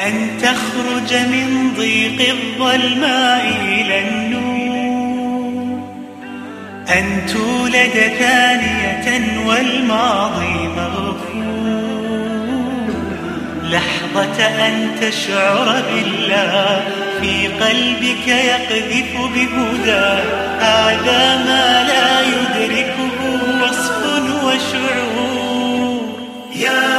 أن تخرج من ضيق الظلماء إلى النور. أن تولد ثانية والماضي مغفور. لحظة أن تشعر بالله في قلبك يقذف بهدى. هذا ما لا يدركه وصف وشعور. يا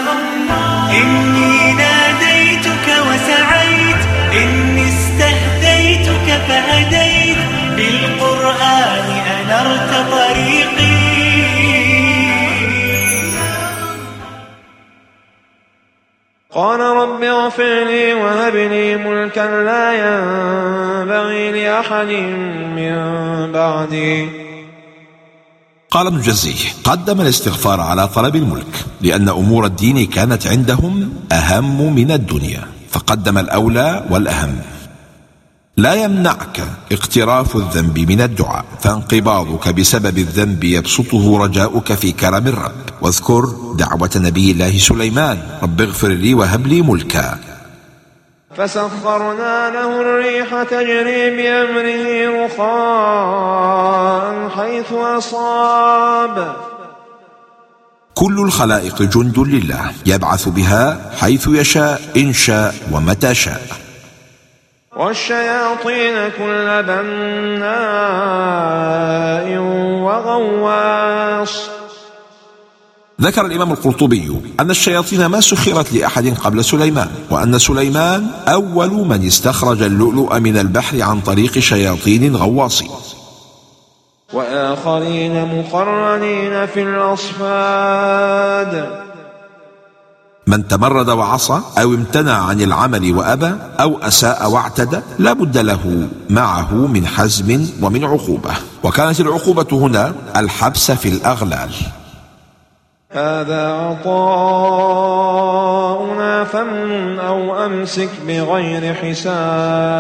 فهديت بالقرآن أنرت طريقي. قال رب اغفر لي وهب لي ملكا لا ينبغي لأحد من بعدي. قال ابن جزيه قدم الاستغفار على طلب الملك لأن أمور الدين كانت عندهم أهم من الدنيا فقدم الأولى والأهم. لا يمنعك اقتراف الذنب من الدعاء فانقباضك بسبب الذنب يبسطه رجاؤك في كرم الرب. واذكر دعوة نبي الله سليمان. رب اغفر لي وهب لي ملكا. فسخرنا له الريح تجري بأمره رخاء حيث أصاب. كل الخلائق جند لله يبعث بها حيث يشاء إن شاء ومتى شاء. والشياطين كل بناء وغواص. ذكر الإمام القرطبي أن الشياطين ما سخرت لأحد قبل سليمان وأن سليمان أول من استخرج اللؤلؤ من البحر عن طريق شياطين غواصين. وآخرين مقرنين في الأصفاد. من تمرد وعصى أو امتنع عن العمل وأبى أو أساء واعتدى لا بد له معه من حزم ومن عقوبة. وكانت العقوبة هنا الحبس في الأغلال. هذا عطاؤنا فمن أو أمسك بغير حساب.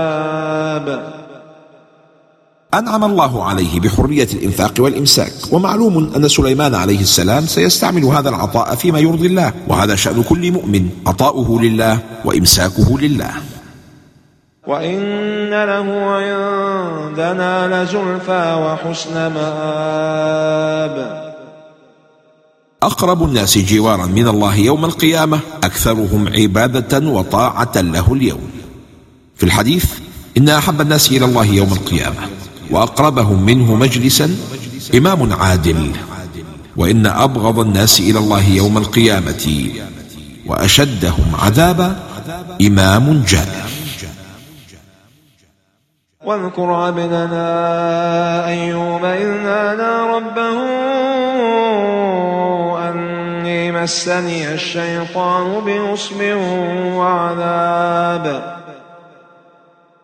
أنعم الله عليه بحرية الإنفاق والإمساك. ومعلوم أن سليمان عليه السلام سيستعمل هذا العطاء فيما يرضي الله. وهذا شأن كل مؤمن. عطاؤه لله وإمساكه لله. وإن له عندنا لزلفى وحسن مآب. أقرب الناس جوارا من الله يوم القيامة أكثرهم عبادة وطاعة له اليوم. في الحديث إن أحب الناس إلى الله يوم القيامة. وأقربهم منه مجلسا إمام عادل وإن أبغض الناس إلى الله يوم القيامة وأشدهم عذابا إمام جائر واذكر عبدنا أيوب إذ نادى ربه أني مسني الشيطان بنصب وعذاب.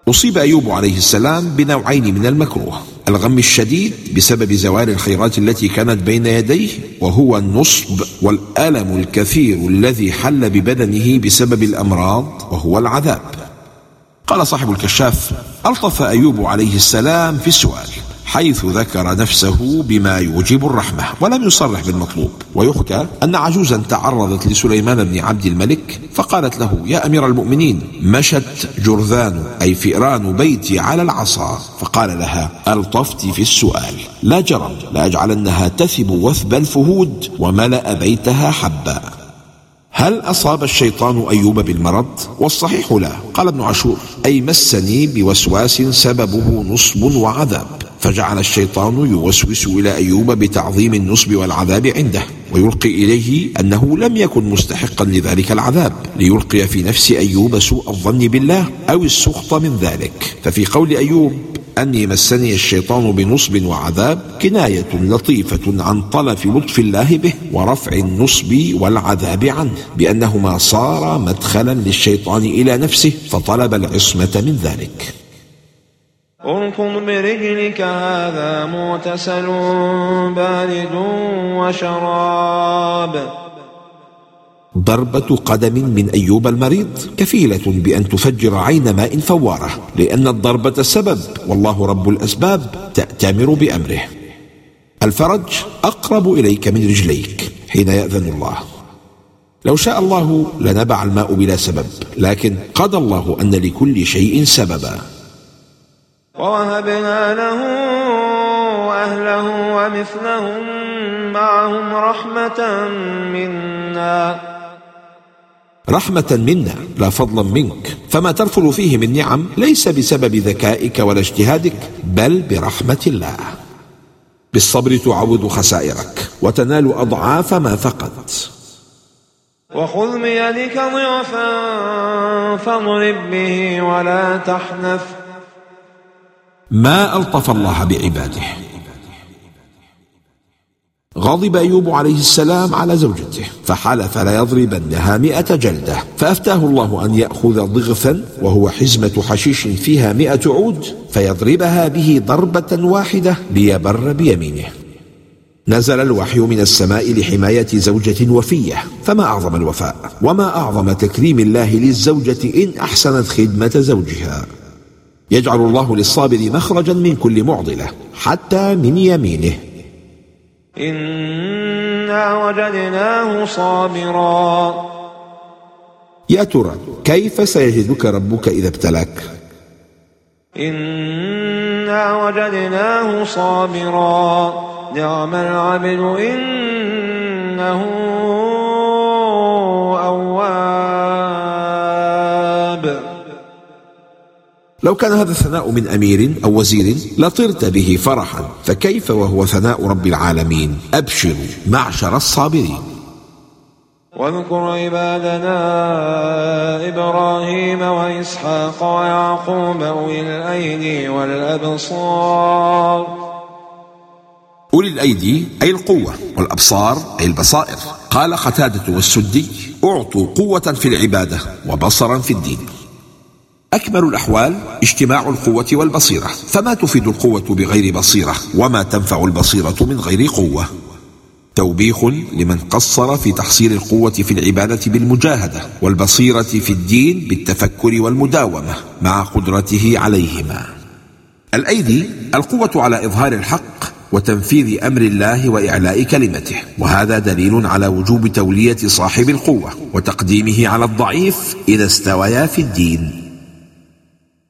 أصيب أيوب عليه السلام بنوعين من المكروه الغم الشديد بسبب زوال الخيرات التي كانت بين يديه وهو النصب والألم الكثير الذي حل ببدنه بسبب الأمراض وهو العذاب. قال صاحب الكشاف ألطف أيوب عليه السلام في السؤال. حيث ذكر نفسه بما يوجب الرحمة ولم يصرح بالمطلوب. ويحكى أن عجوزا تعرضت لسليمان بن عبد الملك فقالت له يا أمير المؤمنين مشت جرذان أي فئران بيتي على العصا. فقال لها ألطفت في السؤال. لا جرم لأجعلنها تثب وثب الفهود وملأ بيتها حبا. هل أصاب الشيطان أيوب بالمرض؟ والصحيح لا. قال ابن عاشور أي مسني بوسواس سببه نصب وعذاب. فجعل الشيطان يوسوس إلى أيوب بتعظيم النصب والعذاب عنده ويلقي إليه أنه لم يكن مستحقا لذلك العذاب ليلقي في نفس أيوب سوء الظن بالله أو السخط من ذلك. ففي قول أيوب أني مسني الشيطان بنصب وعذاب كناية لطيفة عن طلف لطف الله به ورفع النصب والعذاب عنه بأنهما صار مدخلا للشيطان إلى نفسه فطلب العصمة من ذلك. اركض برجلك هذا مغتسل بارد وشراب. ضربة قدم من أيوب المريض كفيلة بأن تفجر عين ماء فوارة لأن الضربة سبب والله رب الأسباب تأتمر بأمره. الفرج أقرب إليك من رجليك حين يأذن الله. لو شاء الله لنبع الماء بلا سبب لكن قضى الله أن لكل شيء سببا. ووهبنا له أهله ومثلهم معهم رحمة منا. رحمة منا لا فضلا منك. فما ترفل فيه من نعم ليس بسبب ذكائك ولا اجتهادك بل برحمة الله. بالصبر تعوض خسائرك وتنال أضعاف ما فقدت. وخذ بيدك ضعفا فاضرب به ولا تحنث. ما ألطف الله بعباده. غضب أيوب عليه السلام على زوجته فحلف ليضربنها مئة جلدة. فأفتاه الله أن يأخذ ضغثا وهو حزمة حشيش فيها مئة عود فيضربها به ضربة واحدة ليبر بيمينه. نزل الوحي من السماء لحماية زوجة وفية. فما أعظم الوفاء؟ وما أعظم تكريم الله للزوجة إن أحسنت خدمة زوجها. يجعل الله للصابر مخرجا من كل معضلة حتى من يمينه. إنا وجدناه صابرا. يا ترى كيف سيجدك ربك إذا ابتلاك؟ إنا وجدناه صابرا. نعم العبد إنه لو كان هذا الثناء من أمير أو وزير لطرت به فرحا. فكيف وهو ثناء رب العالمين؟ أبشروا معشر الصابرين. واذكر عبادنا إبراهيم وإسحاق ويعقوب أولي الأيدي والأبصار. أولي الأيدي أي القوة والأبصار أي البصائر. قال قتادة والسدي أعطوا قوة في العبادة وبصرا في الدين. أكمل الأحوال اجتماع القوة والبصيرة. فما تفيد القوة بغير بصيرة وما تنفع البصيرة من غير قوة؟ توبيخ لمن قصر في تحصيل القوة في العبادة بالمجاهدة والبصيرة في الدين بالتفكر والمداومة مع قدرته عليهما. الأيدي القوة على إظهار الحق وتنفيذ أمر الله وإعلاء كلمته وهذا دليل على وجوب تولية صاحب القوة وتقديمه على الضعيف إذا استويا في الدين.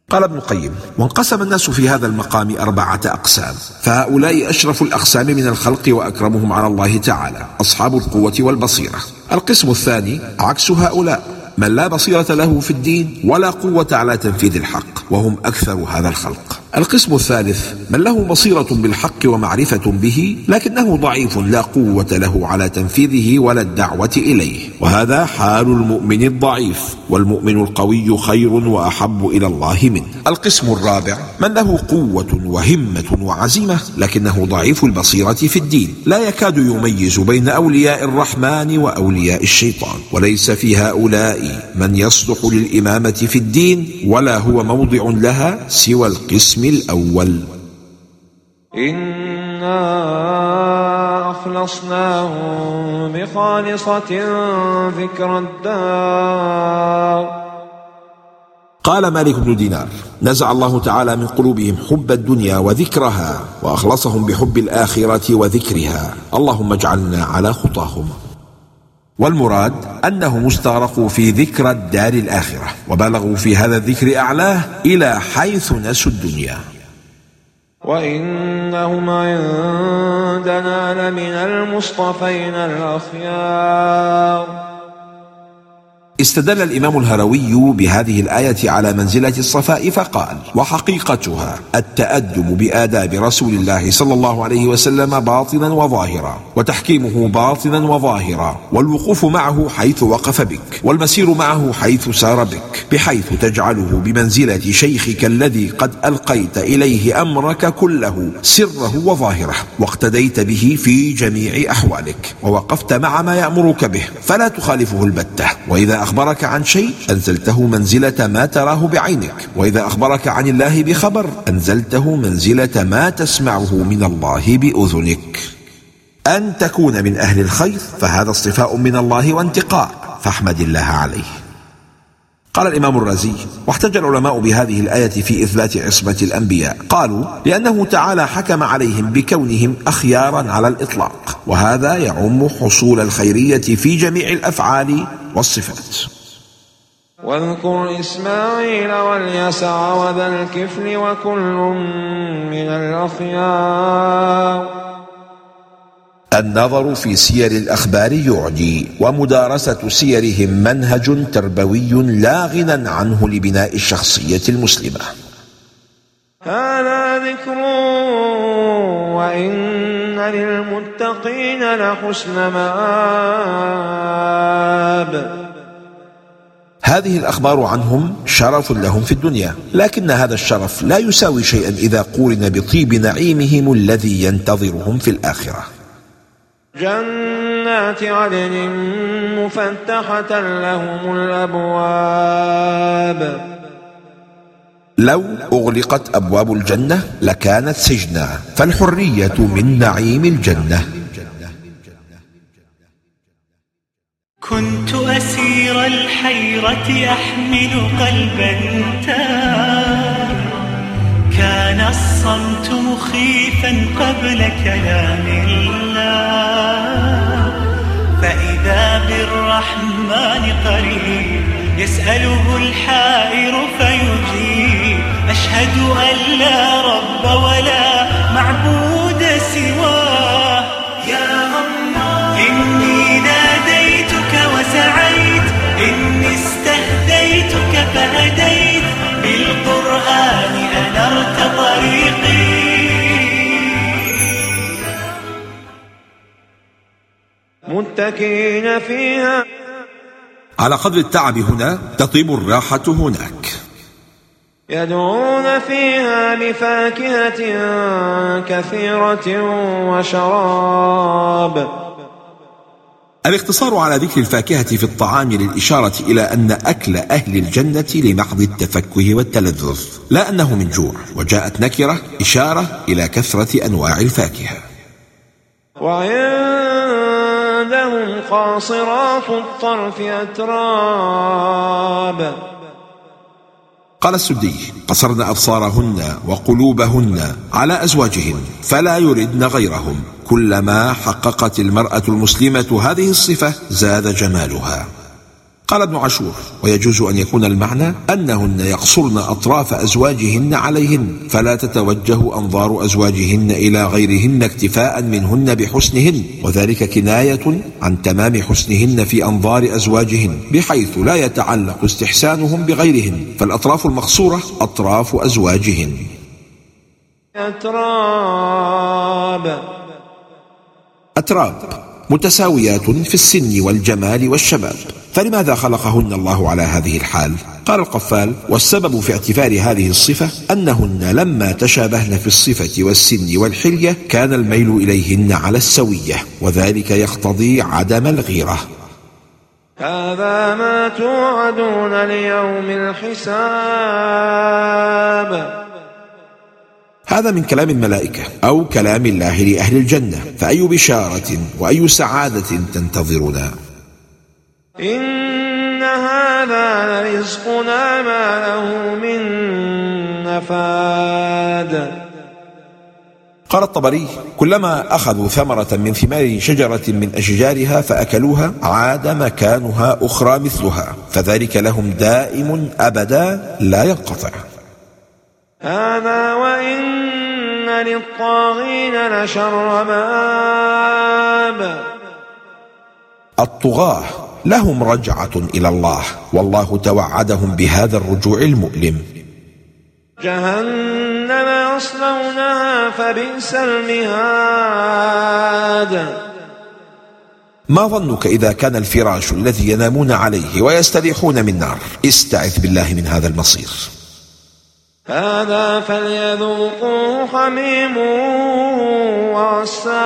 قال ابن القيم وانقسم الناس في هذا المقام أربعة أقسام. فهؤلاء أشرف الأقسام من الخلق وأكرمهم على الله تعالى أصحاب القوة والبصيرة. القسم الثاني عكس هؤلاء من لا بصيرة له في الدين ولا قوة على تنفيذ الحق وهم أكثر هذا الخلق. القسم الثالث من له بصيرة بالحق ومعرفة به لكنه ضعيف لا قوة له على تنفيذه ولا الدعوة إليه. وهذا حال المؤمن الضعيف والمؤمن القوي خير وأحب إلى الله منه. القسم الرابع من له قوة وهمة وعزيمة لكنه ضعيف البصيرة في الدين. لا يكاد يميز بين أولياء الرحمن وأولياء الشيطان. وليس في هؤلاء من يصلح للإمامة في الدين ولا هو موضع لها سوى القسم الأول. إنا أخلصناهم بخالصة ذكر الدار. قال مالك بن دينار نزع الله تعالى من قلوبهم حب الدنيا وذكرها وأخلصهم بحب الآخرة وذكرها. اللهم اجعلنا على خطاهم. والمراد أنهم استغرقوا في ذكر الدار الآخرة وبلغوا في هذا الذكر أعلاه إلى حيث نسوا الدنيا. وإنهم عندنا لمن المصطفين الأخيار. استدل الإمام الهروي بهذه الآية على منزلة الصفاء فقال وحقيقتها التأدب بآداب رسول الله صلى الله عليه وسلم باطنا وظاهرا وتحكيمه باطنا وظاهرا والوقوف معه حيث وقف بك والمسير معه حيث سار بك بحيث تجعله بمنزلة شيخك الذي قد ألقيت إليه أمرك كله سره وظاهره واقتديت به في جميع أحوالك ووقفت مع ما يأمرك به فلا تخالفه البتة وإذا أخبرك عن شيء أنزلته منزلة ما تراه بعينك. وإذا أخبرك عن الله بخبر أنزلته منزلة ما تسمعه من الله بأذنك. أن تكون من أهل الخير فهذا اصطفاء من الله وانتقاء فاحمد الله عليه. قال الإمام الرازي واحتج العلماء بهذه الآية في إثبات عصمة الأنبياء. قالوا لأنه تعالى حكم عليهم بكونهم أخيارا على الإطلاق. وهذا يعم حصول الخيرية في جميع الأفعال والصفات. واذكر إسماعيل واليسع وذا الكفل وكل من الأخيار. النظر في سير الأخبار يعجي ومدارسة سيرهم منهج تربوي لا غنى عنه لبناء الشخصية المسلمة. هذا ذكر وإن للمتقين لحسن مآب. هذه الأخبار عنهم شرف لهم في الدنيا لكن هذا الشرف لا يساوي شيئا إذا قورن بطيب نعيمهم الذي ينتظرهم في الآخرة. جنات عدن مفتحة لهم الأبواب. لو أغلقت أبواب الجنة لكانت سجنا فالحرية من نعيم الجنة. كنت أسير الحيرة أحمل قلبا كان الصمت مخيفا قبل كلام الله. فإذا بالرحمن قريب يسأله الحائر فيجيب. أشهد أن لا رب ولا معبود سواه. يا الله. إني ناديتك وسعيت إني استهديتك فهديت. بالقرآن أنرت طريقي متكئين فيها. على قدر التعب هنا تطيب الراحة هناك. يدعون فيها بفاكهة كثيرة وشراب. الاقتصار على ذكر الفاكهة في الطعام للإشارة إلى أن أكل أهل الجنة لمحض التفكه والتلذذ. لا أنه من جوع وجاءت نكرة إشارة إلى كثرة أنواع الفاكهة. وعندهم قاصرات الطرف أتراب. قال السدي قصرن أبصارهن وقلوبهن على أزواجهن فلا يردن غيرهم. كلما حققت المرأة المسلمة هذه الصفة زاد جمالها. قال ابن عاشور ويجوز أن يكون المعنى أنهن يقصرن أطراف أزواجهن عليهن فلا تتوجه أنظار أزواجهن إلى غيرهن اكتفاء منهن بحسنهن وذلك كناية عن تمام حسنهن في أنظار أزواجهن بحيث لا يتعلق استحسانهم بغيرهن فالأطراف المقصورة أطراف أزواجهن. أتراب. أتراب. متساويات في السن والجمال والشباب. فلماذا خلقهن الله على هذه الحال؟ قال القفال والسبب في اعتبار هذه الصفة أنهن لما تشابهن في الصفة والسن والحلية كان الميل إليهن على السوية وذلك يقتضي عدم الغيرة. هذا ما توعدون ليوم الحساب. هذا من كلام الملائكة أو كلام الله لأهل الجنة. فأي بشارة وأي سعادة تنتظرنا؟ إن هذا لرزقنا ما له من نفاد. قال الطبري كلما أخذوا ثمرة من ثمار شجرة من أشجارها فأكلوها عاد مكانها أخرى مثلها فذلك لهم دائم أبدا لا ينقطع. هذا وإن للطاغين لشر مآب الطغاة لهم رجعة إلى الله والله توعدهم بهذا الرجوع المؤلم. جهنم يصلونها فبئس المهاد. ما ظنك إذا كان الفراش الذي ينامون عليه ويستريحون من نار استعذ بالله من هذا المصير. هذا فليذوقوه حميم وغساق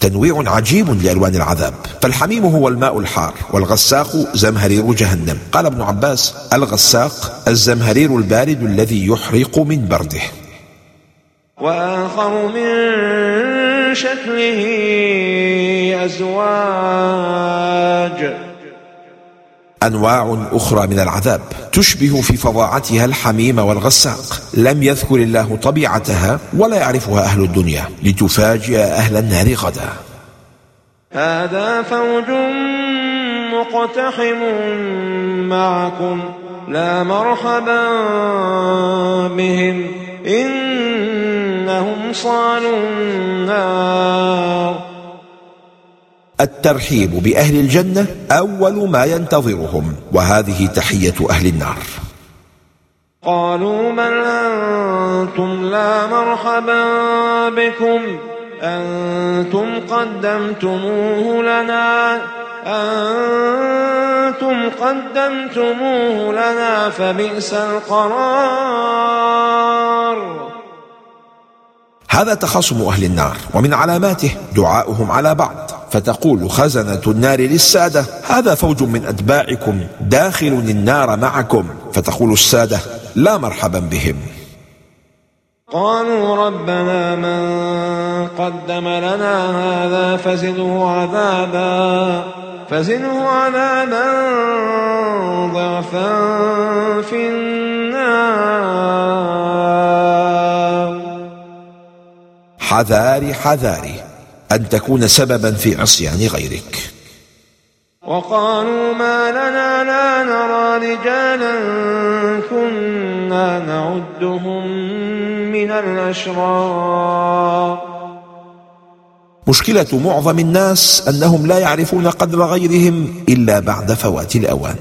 تنويع عجيب لألوان العذاب. فالحميم هو الماء الحار والغساق زمهرير جهنم. قال ابن عباس الغساق الزمهرير البارد الذي يحرق من برده. وآخر من شكله أزواج. أنواع أخرى من العذاب تشبه في فظاعتها الحميم والغساق. لم يذكر الله طبيعتها ولا يعرفها أهل الدنيا لتفاجئ أهل النار غدا. هذا فوج مقتحم معكم لا مرحبا بهم. إنهم صالوا النار. الترحيب بأهل الجنة أول ما ينتظرهم وهذه تحية أهل النار. قالوا بل أنتم لا مرحبا بكم؟ أنتم قدمتموه لنا؟ أنتم قدمتموه لنا فبئس القرار. هذا تخاصم أهل النار ومن علاماته دعاؤهم على بعض. فتقول خزنة النار للسادة هذا فوج من أتباعكم داخل النار معكم. فتقول السادة لا مرحبا بهم. قالوا ربنا من قدم لنا هذا فزده عذابا فزده عذابا ضعفا في النار. حذاري حذاري. أن تكون سببا في عصيان غيرك. وقالوا ما لنا لا نرى رجالا كنا نعدهم من الأشرار. مشكلة معظم الناس أنهم لا يعرفون قدر غيرهم إلا بعد فوات الأوان.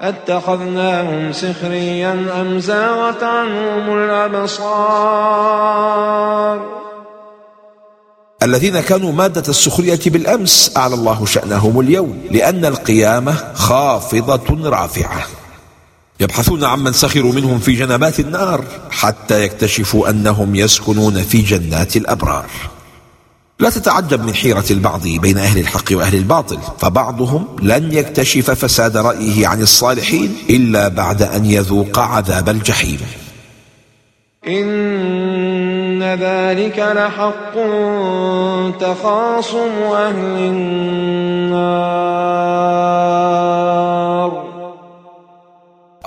أتخذناهم سخريا أم زاغت عنهم الأبصار؟ الذين كانوا مادة السخرية بالأمس أعلى الله شأنهم اليوم لأن القيامة خافضة رافعة. يبحثون عمن سخروا منهم في جنبات النار حتى يكتشفوا أنهم يسكنون في جنات الأبرار. لا تتعجب من حيرة البعض بين أهل الحق وأهل الباطل فبعضهم لن يكتشف فساد رأيه عن الصالحين إلا بعد أن يذوق عذاب الجحيم. ذلك لحق تخاصم أهل النار.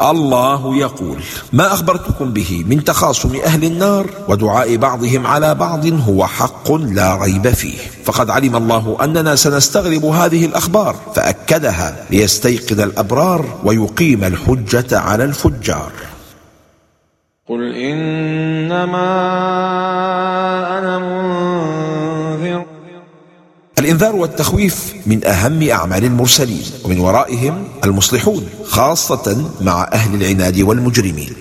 الله يقول ما أخبرتكم به من تخاصم أهل النار؟ ودعاء بعضهم على بعض هو حق لا ريب فيه. فقد علم الله أننا سنستغرب هذه الأخبار فأكدها ليستيقظ الأبرار ويقيم الحجة على الفجار. قل إنما الإنذار والتخويف من أهم أعمال المرسلين ومن ورائهم المصلحون خاصة مع أهل العناد والمجرمين.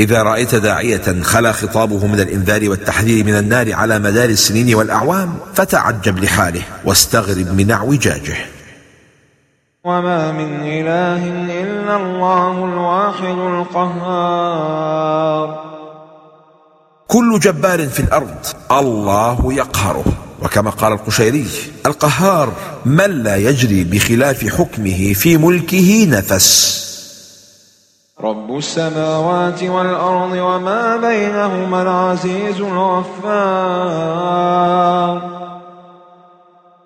إذا رأيت داعية خلا خطابه من الإنذار والتحذير من النار على مدار السنين والأعوام فتعجب لحاله واستغرب من اعوجاجه وما من إله إلا الله الواحد القهار. كل جبار في الأرض الله يقهره. وكما قال القشيري القهار من لا يجري بخلاف حكمه في ملكه نفس. رب السماوات والأرض وما بينهما العزيز الغفار.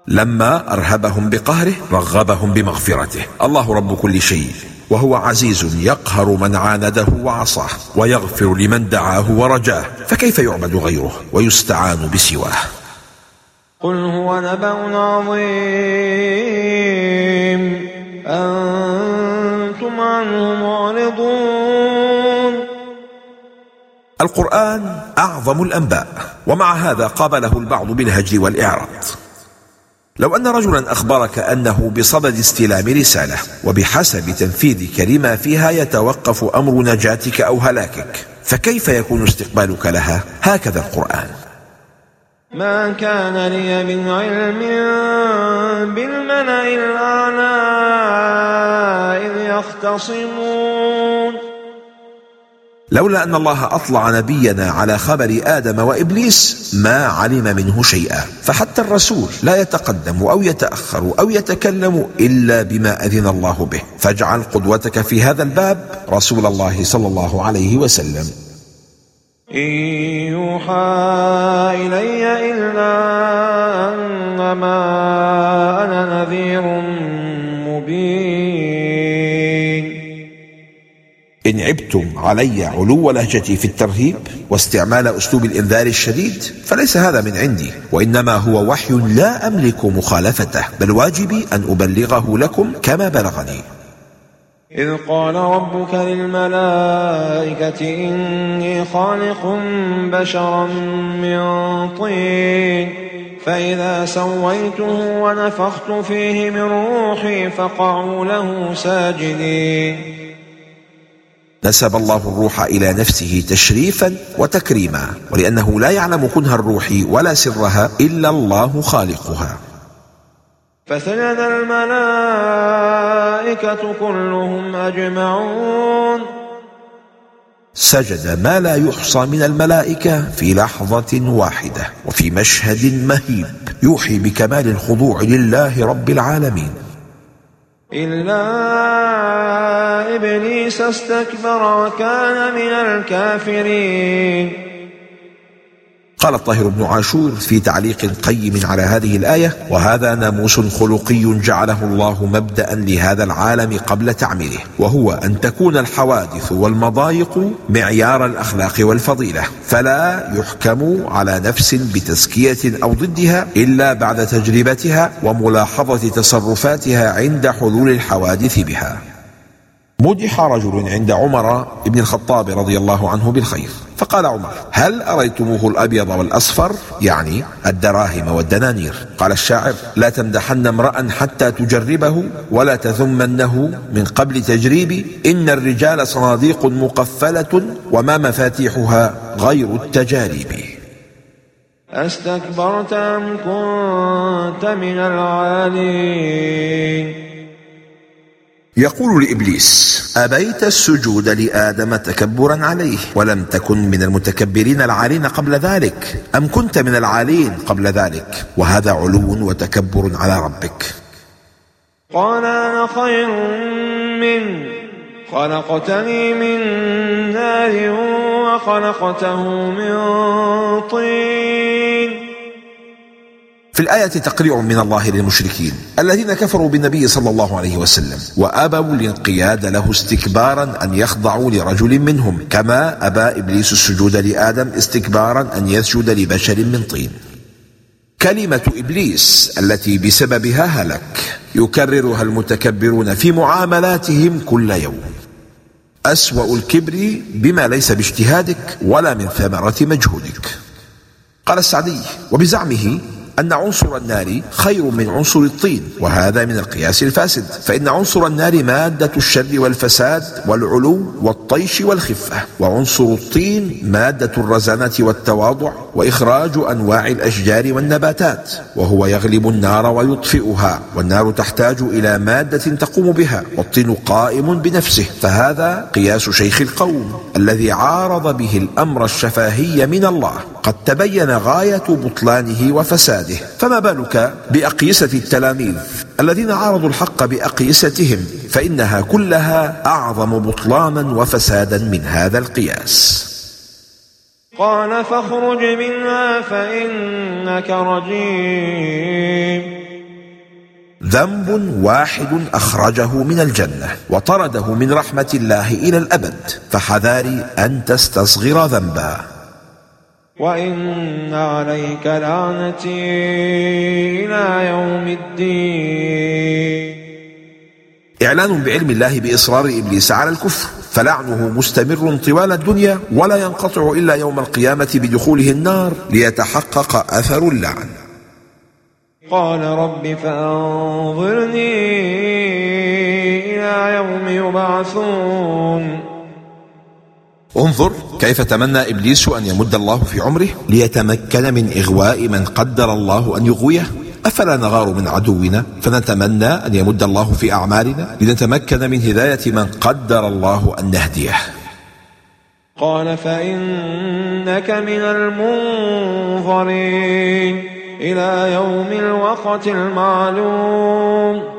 لما أرهبهم بقهره رغبهم بمغفرته. الله رب كل شيء وهو عزيز يقهر من عانده وعصاه ويغفر لمن دعاه ورجاه فكيف يعبد غيره ويستعان بسواه؟ قل هو نبأ عظيم. أنتم عنه معرضون. القرآن أعظم الأنباء ومع هذا قابله البعض بالهجر والإعراض. لو أن رجلا أخبرك أنه بصدد استلام رسالة وبحسب تنفيذك لما فيها يتوقف أمر نجاتك أو هلاكك فكيف يكون استقبالك لها؟ هكذا القرآن. ما كان لي من علم بالملأ الأعلى إذ يختصمون. لولا أن الله أطلع نبينا على خبر آدم وإبليس ما علم منه شيئا. فحتى الرسول لا يتقدم أو يتأخر أو يتكلم إلا بما أذن الله به. فاجعل قدوتك في هذا الباب رسول الله صلى الله عليه وسلم. إن يوحى إلي إلا أنما أنا نذير مبين. إن عبتم علي علو لهجتي في الترهيب واستعمال أسلوب الإنذار الشديد فليس هذا من عندي وإنما هو وحي لا أملك مخالفته بل واجبي أن أبلغه لكم كما بلغني. إذ قال ربك للملائكة إني خالق بشرا من طين فإذا سويته ونفخت فيه من روحي فقعوا له ساجدين. نسب الله الروح إلى نفسه تشريفا وتكريما ولأنه لا يعلم كنه الروح ولا سرها إلا الله خالقها. فسجد الملائكة كلهم أجمعون. سجد ما لا يحصى من الملائكة في لحظة واحدة وفي مشهد مهيب يوحي بكمال الخضوع لله رب العالمين. إلا إبليس استكبر وكان من الكافرين. قال الطاهر بن عاشور في تعليق قيم على هذه الآية وهذا ناموس خلقي جعله الله مبدأ لهذا العالم قبل تعميره وهو أن تكون الحوادث والمضايق معيار الأخلاق والفضيلة فلا يحكم على نفس بتزكية أو ضدها إلا بعد تجربتها وملاحظة تصرفاتها عند حلول الحوادث بها. مدح رجل عند عمر بن الخطاب رضي الله عنه بالخير. فقال عمر هل أريتموه الأبيض والأصفر؟ يعني الدراهم والدنانير. قال الشاعر لا تمدحن امرأ حتى تجربه ولا تذمنه من قبل تجريب إن الرجال صناديق مقفلة وما مفاتيحها غير التجارب. أستكبرت أم كنت من العالين؟ يقول لإبليس أبيت السجود لآدم تكبرا عليه ولم تكن من المتكبرين العالين قبل ذلك أم كنت من العالين قبل ذلك؟ وهذا علو وتكبر على ربك. قال أنا خير من خلقتني من نار وخلقته من طين. في الآية تقريع من الله للمشركين الذين كفروا بالنبي صلى الله عليه وسلم وأبوا الانقياد له استكبارا أن يخضعوا لرجل منهم كما أبى إبليس السجود لآدم استكبارا أن يسجد لبشر من طين. كلمة إبليس التي بسببها هلك يكررها المتكبرون في معاملاتهم كل يوم. أسوأ الكبر بما ليس باجتهادك ولا من ثمرة مجهودك. قال السعدي وبزعمه أن عنصر النار خير من عنصر الطين وهذا من القياس الفاسد. فإن عنصر النار مادة الشر والفساد والعلو والطيش والخفة وعنصر الطين مادة الرزانة والتواضع وإخراج أنواع الأشجار والنباتات وهو يغلب النار ويطفئها والنار تحتاج إلى مادة تقوم بها والطين قائم بنفسه. فهذا قياس شيخ القوم الذي عارض به الأمر الشفاهي من الله. قد تبين غاية بطلانه وفساده. فما بالك بأقيسة التلاميذ الذين عارضوا الحق بأقيستهم؟ فإنها كلها أعظم بطلانا وفسادا من هذا القياس. قال فاخرج منها فإنك رجيم. ذنب واحد أخرجه من الجنة وطرده من رحمة الله إلى الأبد. فحذاري أن تستصغر ذنبا. وإن عليك لعنتي إلى يوم الدين. إعلان بعلم الله بإصرار إبليس على الكفر فلعنه مستمر طوال الدنيا ولا ينقطع إلا يوم القيامة بدخوله النار ليتحقق أثر اللعن. قال رب فأنظرني إلى يوم يبعثون. انظر كيف تمنى إبليس أن يمد الله في عمره ليتمكن من إغواء من قدر الله أن يغويه؟ أفلا نغار من عدونا فنتمنى أن يمد الله في أعمالنا لنتمكن من هداية من قدر الله أن نهديه. قال فإنك من المنظرين إلى يوم الوقت المعلوم.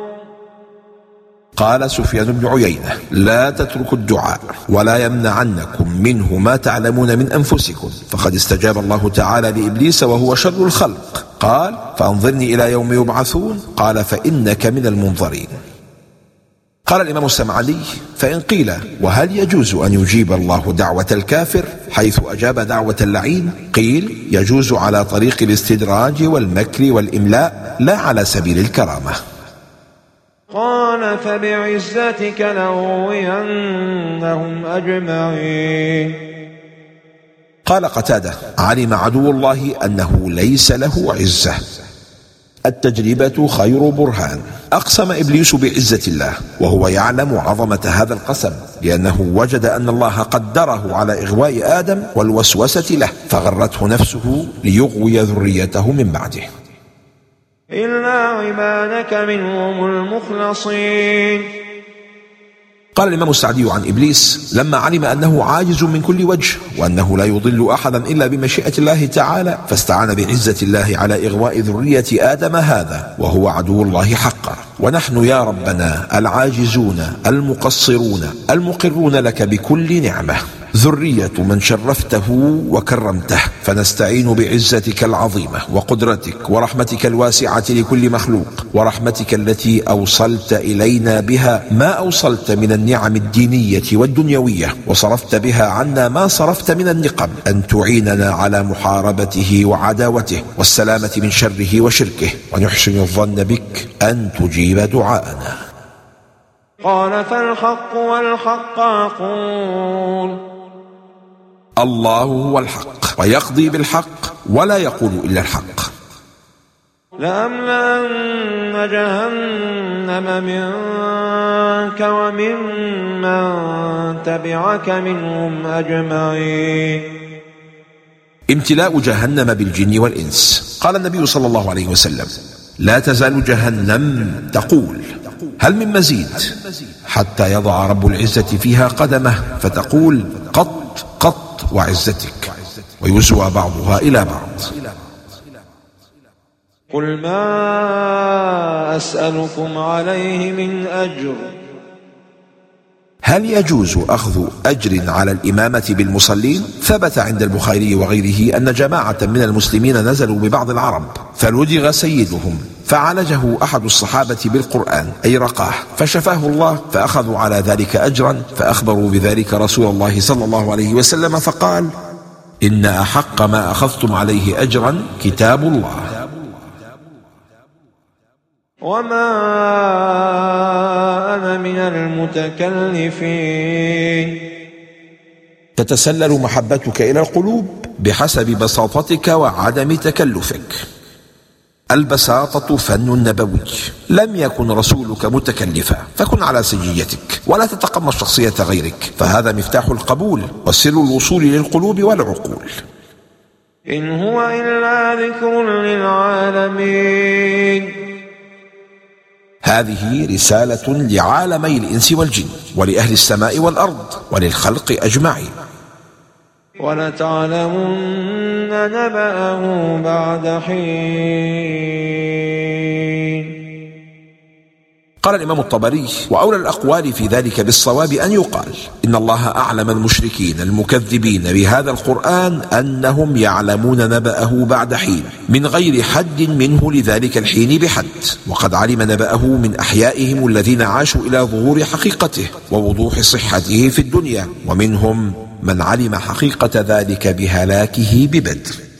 قال سفيان بن عيينة لا تتركوا الدعاء ولا يمنعنكم منه ما تعلمون من أنفسكم فقد استجاب الله تعالى لإبليس وهو شر الخلق. قال فأنظرني إلى يوم يبعثون. قال فإنك من المنظرين. قال الإمام السمعاني فإن قيل وهل يجوز أن يجيب الله دعوة الكافر حيث أجاب دعوة اللعين؟ قيل يجوز على طريق الاستدراج والمكر والإملاء لا على سبيل الكرامة. قال فبعزتك لأغوينهم أجمعين. قال قتادة علم عدو الله أنه ليس له عزة. التجربة خير برهان. أقسم إبليس بعزة الله وهو يعلم عظمة هذا القسم لأنه وجد أن الله قدره على إغواء آدم والوسوسة له فغرته نفسه ليغوي ذريته من بعده. إلا عبادك منهم المخلصين. قال الإمام السعدي عن إبليس لما علم أنه عاجز من كل وجه وأنه لا يضل أحدا إلا بمشيئة الله تعالى فاستعان بعزة الله على إغواء ذرية آدم هذا وهو عدو الله حقا. ونحن يا ربنا العاجزون المقصرون المقرون لك بكل نعمة. ذرية من شرفته وكرمته فنستعين بعزتك العظيمة وقدرتك ورحمتك الواسعة لكل مخلوق ورحمتك التي أوصلت إلينا بها ما أوصلت من النعم الدينية والدنيوية وصرفت بها عنا ما صرفت من النقم. أن تعيننا على محاربته وعداوته والسلامة من شره وشركه ونحسن الظن بك أن تجيب دعاءنا. قال فالحق والحق أقول. الله هو الحق ويقضي بالحق ولا يقول إلا الحق. لأملأن جهنم منك وممن تبعك منهم أجمعين. امتلاء جهنم بالجن والإنس. قال النبي صلى الله عليه وسلم لا تزال جهنم تقول. هل من مزيد؟ حتى يضع رب العزة فيها قدمه فتقول قط قط وعزتك. ويزوى بعضها إلى بعض. قل ما أسألكم عليه من أجر. هل يجوز أخذ أجر على الإمامة بالمصلين؟ ثبت عند البخاري وغيره أن جماعة من المسلمين نزلوا ببعض العرب فلدغ سيدهم فعالجه أحد الصحابة بالقرآن أي رقاه فشفاه الله فأخذوا على ذلك أجرا فأخبروا بذلك رسول الله صلى الله عليه وسلم فقال إن أحق ما أخذتم عليه أجرا كتاب الله وما أنا من المتكلفين تتسلل محبتك إلى القلوب بحسب بساطتك وعدم تكلفك. البساطة فن نبوي. لم يكن رسولك متكلفا فكن على سجيتك ولا تتقمص شخصية غيرك فهذا مفتاح القبول وسر الوصول للقلوب والعقول. إن هو إلا ذكر للعالمين. هذه رسالة لعالمي الإنس والجن ولأهل السماء والأرض وللخلق أجمعين. ولتعلمن نبأه بعد حين. قال الإمام الطبري وأولى الأقوال في ذلك بالصواب أن يقال إن الله أعلم المشركين المكذبين بهذا القرآن أنهم يعلمون نبأه بعد حين من غير حد منه لذلك الحين بحد وقد علم نبأه من أحيائهم الذين عاشوا إلى ظهور حقيقته ووضوح صحته في الدنيا ومنهم من علم حقيقة ذلك بهلاكه ببدر.